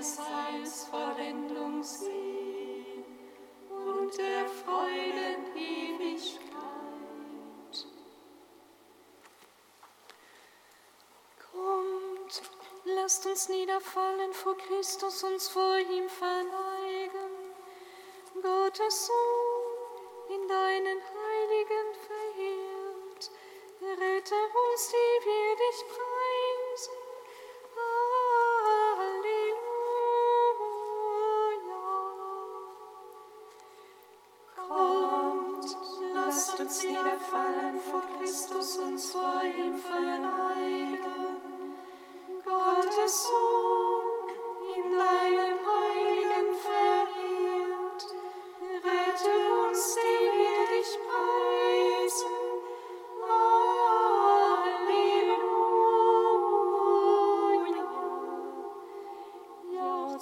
seines Heils Vollendung sehen und der Freuden Ewigkeit. Kommt, lasst uns niederfallen vor Christus, uns vor ihm verneigen. Gottes Sohn.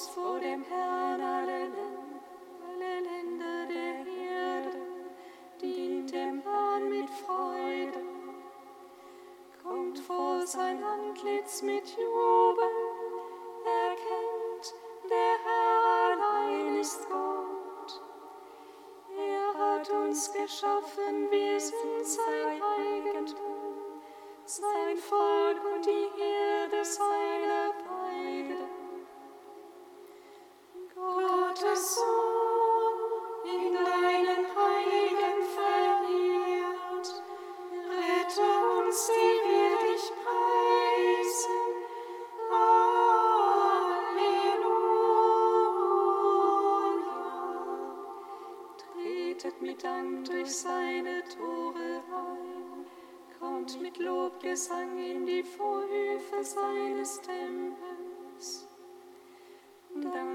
vor dem Herrn alle Länder, der Erde, dient dem Herrn mit Freude, kommt vor sein Antlitz mit Jubel.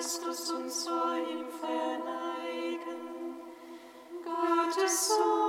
Christus uns vor ihm verneigen. Gottes Sohn.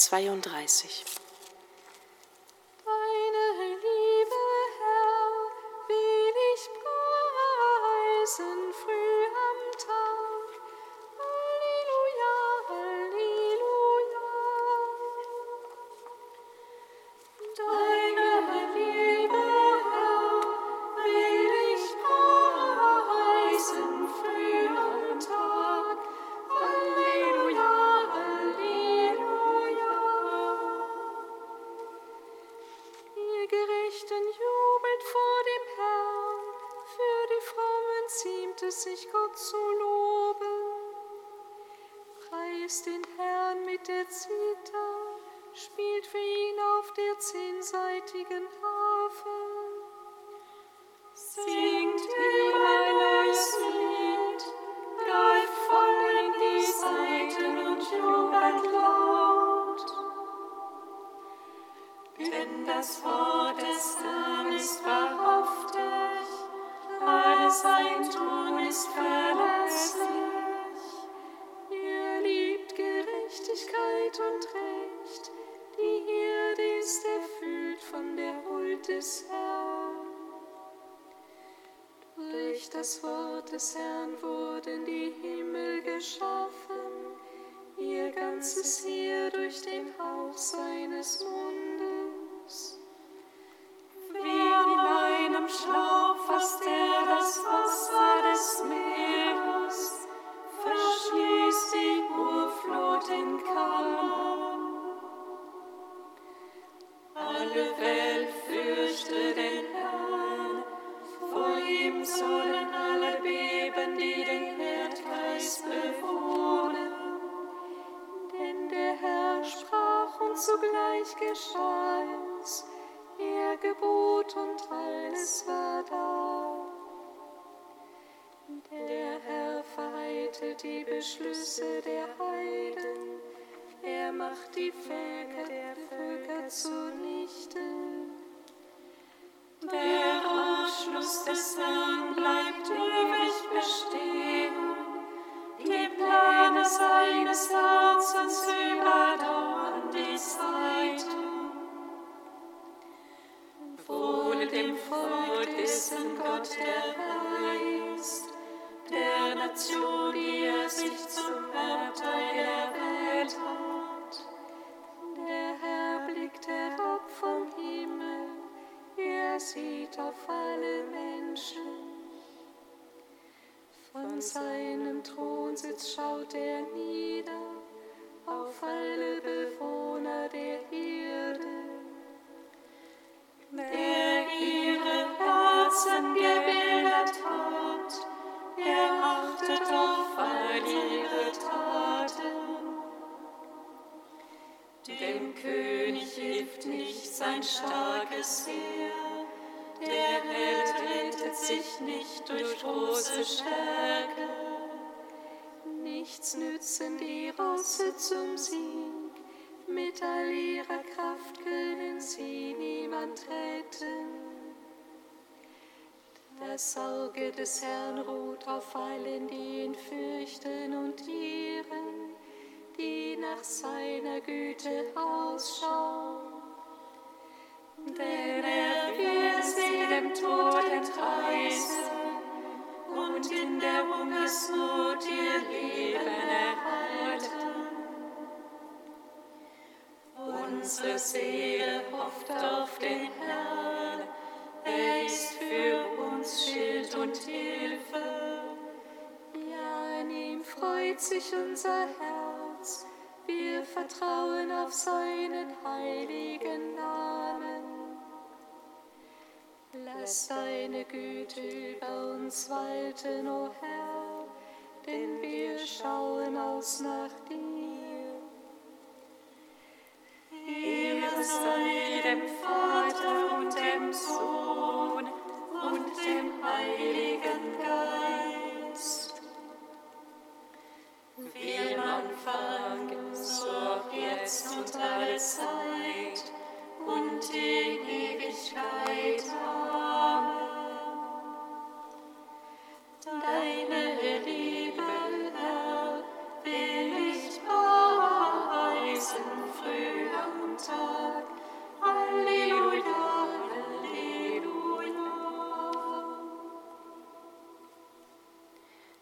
32. heiligen das Wort des Herrn wurde in die Himmel geschaffen, ihr ganzes Heer durch den Hauch seines Mundes. Große Stärke. Nichts nützen die Rosse zum Sieg, mit all ihrer Kraft können sie niemand retten. Das Auge des Herrn ruht auf allen, die ihn fürchten und ihren, die nach seiner Güte ausschauen. Denn er will sie dem Tod entreißen und in der Hungersnot ihr Leben erhalten. Unsere Seele hofft auf den Herrn, er ist für uns Schild und Hilfe. Ja, an ihm freut sich unser Herz, wir vertrauen auf seinen heiligen Namen. Lass deine Güte über uns walten, o Herr, denn wir schauen aus nach dir. Ehre sei dem Vater und dem Sohn und dem Heiligen Geist. Wie am Anfang, so auch jetzt und alle Zeit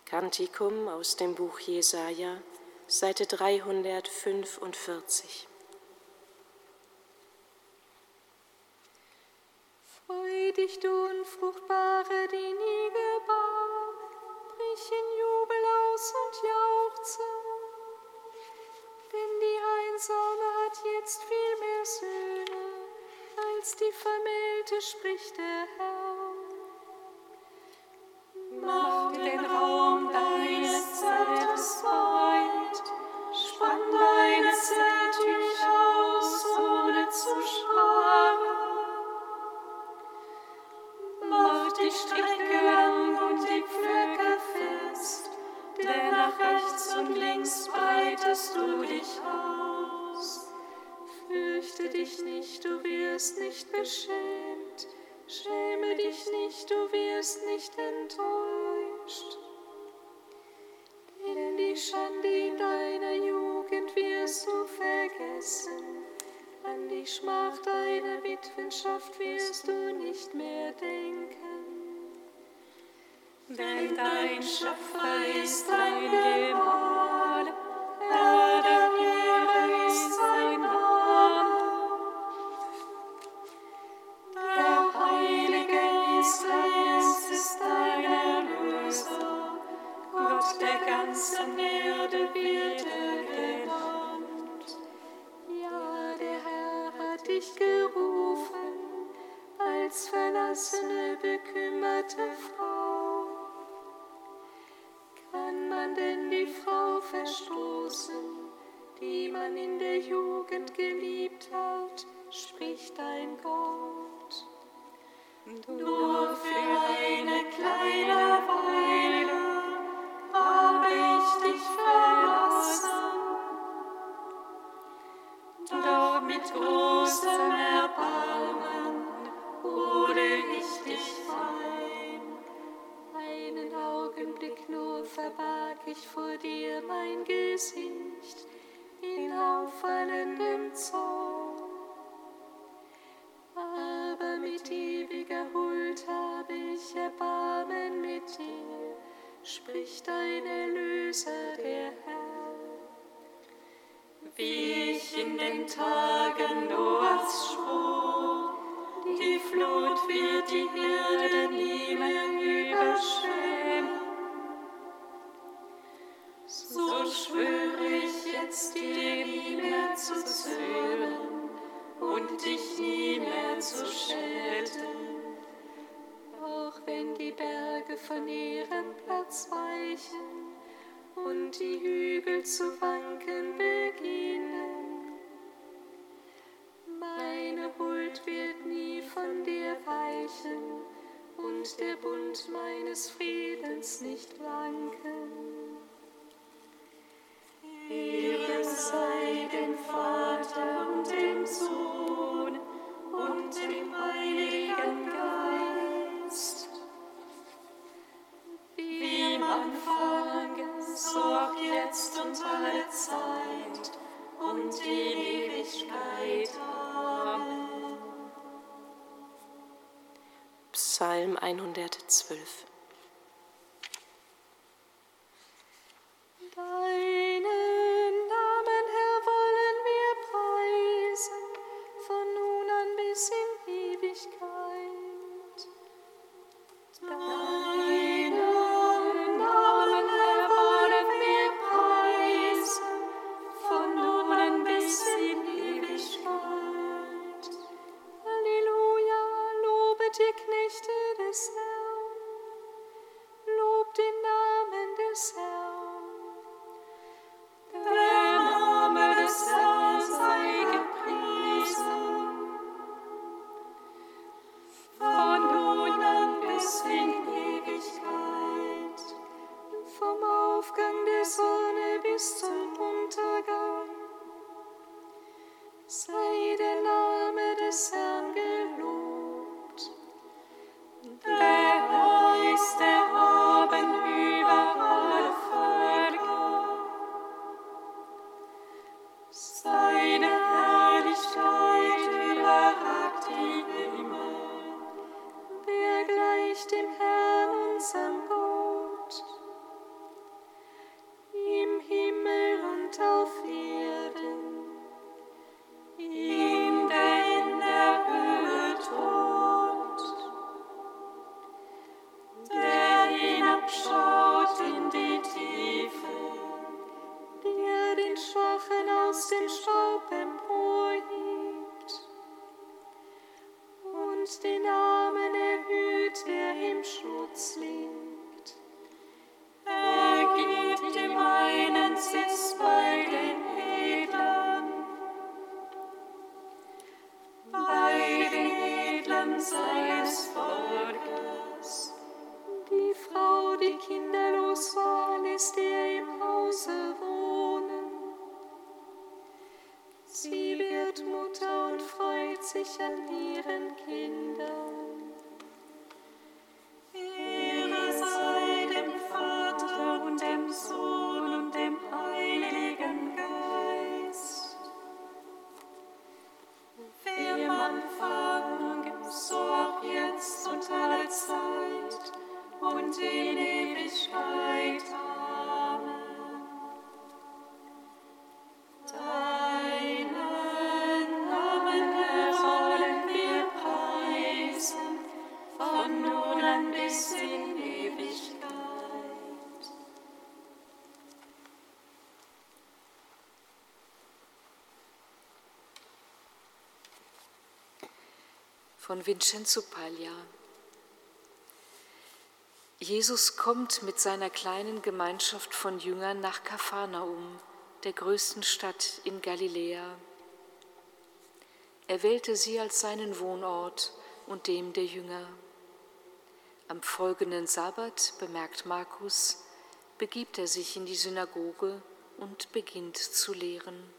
Kantikum aus dem Buch Jesaja, Seite 345. Freu dich, du Unfruchtbare, die nie gebar, brich in Jubel aus und jauchze. Denn die Einsame hat jetzt viel mehr Söhne, als die Vermählte, spricht der Herr. Denn dein Schöpfer ist dein Gemahl, Augenblick nur verbarg ich vor dir mein Gesicht in auffallendem Zorn. Aber mit ewiger Huld habe ich Erbarmen mit dir, spricht dein Erlöser, der Herr. Wie ich in den Tagen Noahs schwor, die Flut wird die Erde nie mehr überschwemmen. Jetzt dir nie mehr zu zögern und dich nie mehr zu schelten. Auch wenn die Berge von ihrem Platz weichen und die Hügel zu wanken beginnen. Meine Huld wird nie von dir weichen und der Bund meines Friedens nicht wanken. 112 von Vincenzo Paglia. Jesus kommt mit seiner kleinen Gemeinschaft von Jüngern nach Kapharnaum, der größten Stadt in Galiläa. Er wählte sie als seinen Wohnort und dem der Jünger. Am folgenden Sabbat, bemerkt Markus, begibt er sich in die Synagoge und beginnt zu lehren.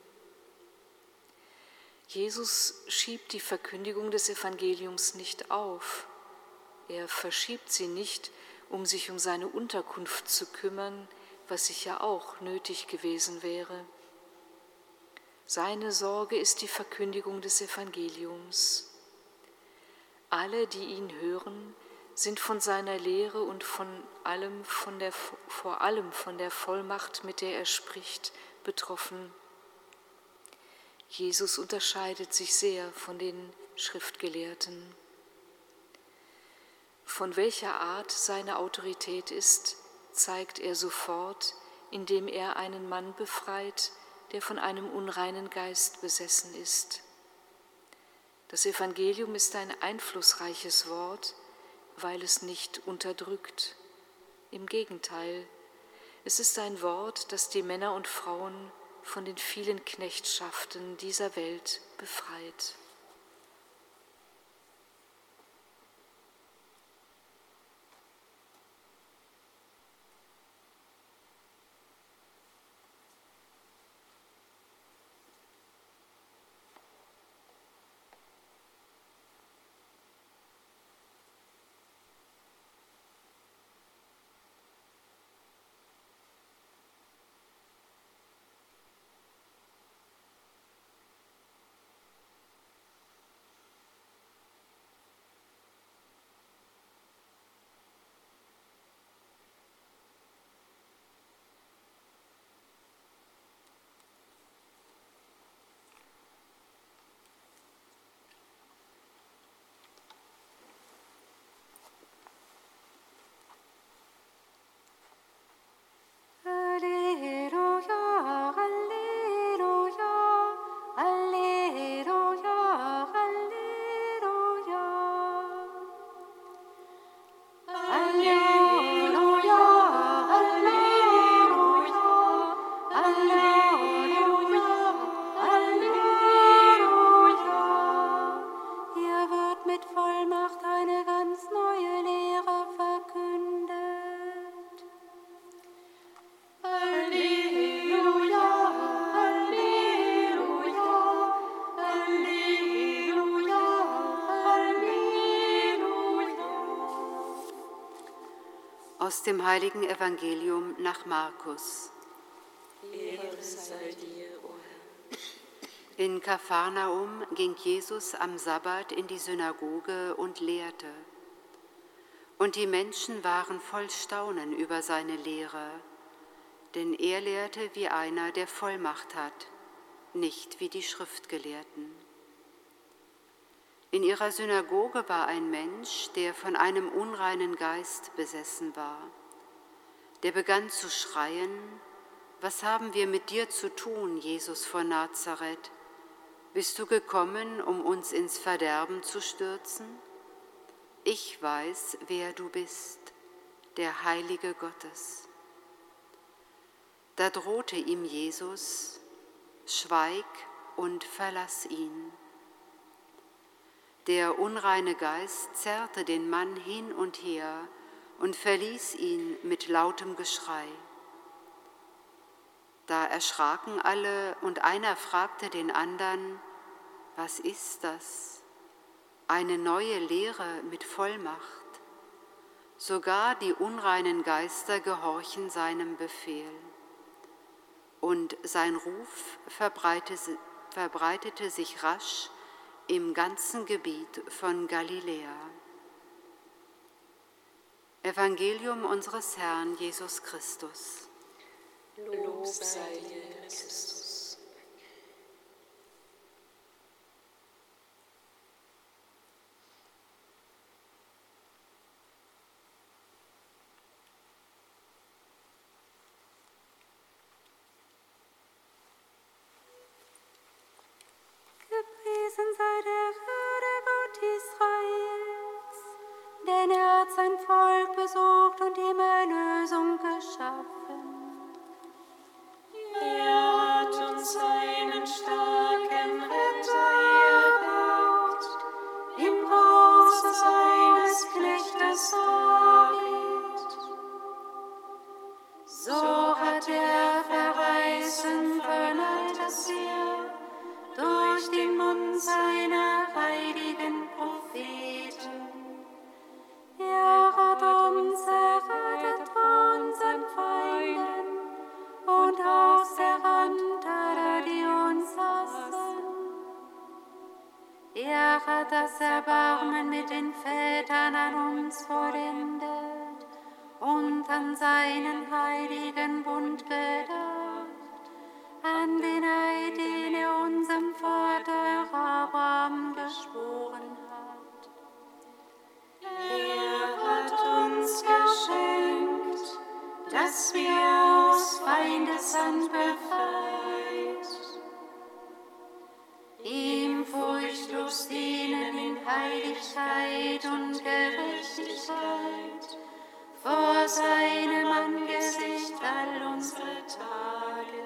Jesus schiebt die Verkündigung des Evangeliums nicht auf. Er verschiebt sie nicht, um sich um seine Unterkunft zu kümmern, was sicher auch nötig gewesen wäre. Seine Sorge ist die Verkündigung des Evangeliums. Alle, die ihn hören, sind von seiner Lehre und von allem, von der, vor allem von der Vollmacht, mit der er spricht, betroffen. Jesus unterscheidet sich sehr von den Schriftgelehrten. Von welcher Art seine Autorität ist, zeigt er sofort, indem er einen Mann befreit, der von einem unreinen Geist besessen ist. Das Evangelium ist ein einflussreiches Wort, weil es nicht unterdrückt. Im Gegenteil, es ist ein Wort, das die Männer und Frauen von den vielen Knechtschaften dieser Welt befreit. Aus dem heiligen Evangelium nach Markus. Ehre sei dir, o Herr. In Kapharnaum ging Jesus am Sabbat in die Synagoge und lehrte. Und die Menschen waren voll Staunen über seine Lehre, denn er lehrte wie einer, der Vollmacht hat, nicht wie die Schriftgelehrten. In ihrer Synagoge war ein Mensch, der von einem unreinen Geist besessen war. Der begann zu schreien, was haben wir mit dir zu tun, Jesus von Nazareth? Bist du gekommen, um uns ins Verderben zu stürzen? Ich weiß, wer du bist, der Heilige Gottes. Da drohte ihm Jesus, schweig und verlass ihn. Der unreine Geist zerrte den Mann hin und her und verließ ihn mit lautem Geschrei. Da erschraken alle und einer fragte den anderen, was ist das? Eine neue Lehre mit Vollmacht. Sogar die unreinen Geister gehorchen seinem Befehl. Und sein Ruf verbreitete, sich rasch im ganzen Gebiet von Galiläa. Evangelium unseres Herrn Jesus Christus. Lob sei dir, Christus. Tatsache, das Erbarmen mit den Vätern an uns vollendet und an seinen heiligen Bund gedacht, an den Eid, den er unserem Vater Abraham geschworen hat. Er hat uns geschenkt, dass wir aus Feindeshand befreien. Heiligkeit und Gerechtigkeit vor seinem Angesicht all unsere Tage.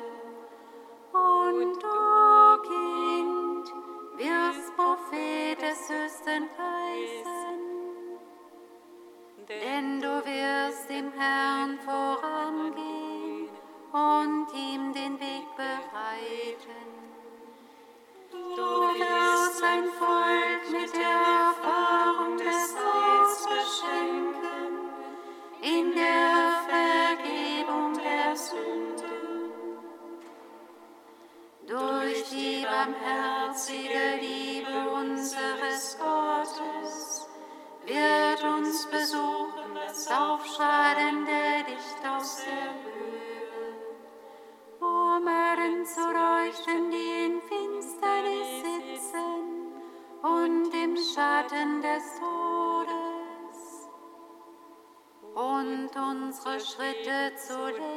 Und du, Kind, wirst Prophet des Höchsten heißen, denn du wirst dem Herrn vorangehen und ihm den Weg bereiten. Schritte zu.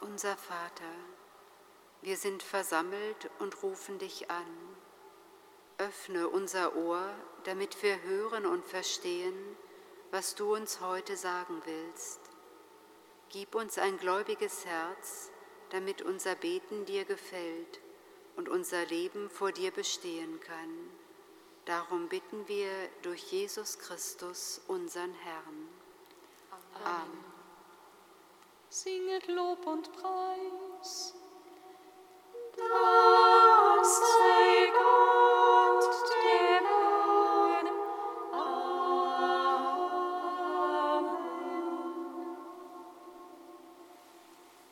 Unser Vater, wir sind versammelt und rufen dich an. Öffne unser Ohr, damit wir hören und verstehen, was du uns heute sagen willst. Gib uns ein gläubiges Herz, damit unser Beten dir gefällt und unser Leben vor dir bestehen kann. Darum bitten wir durch Jesus Christus, unseren Herrn. Amen. Amen. Singet Lob und Preis.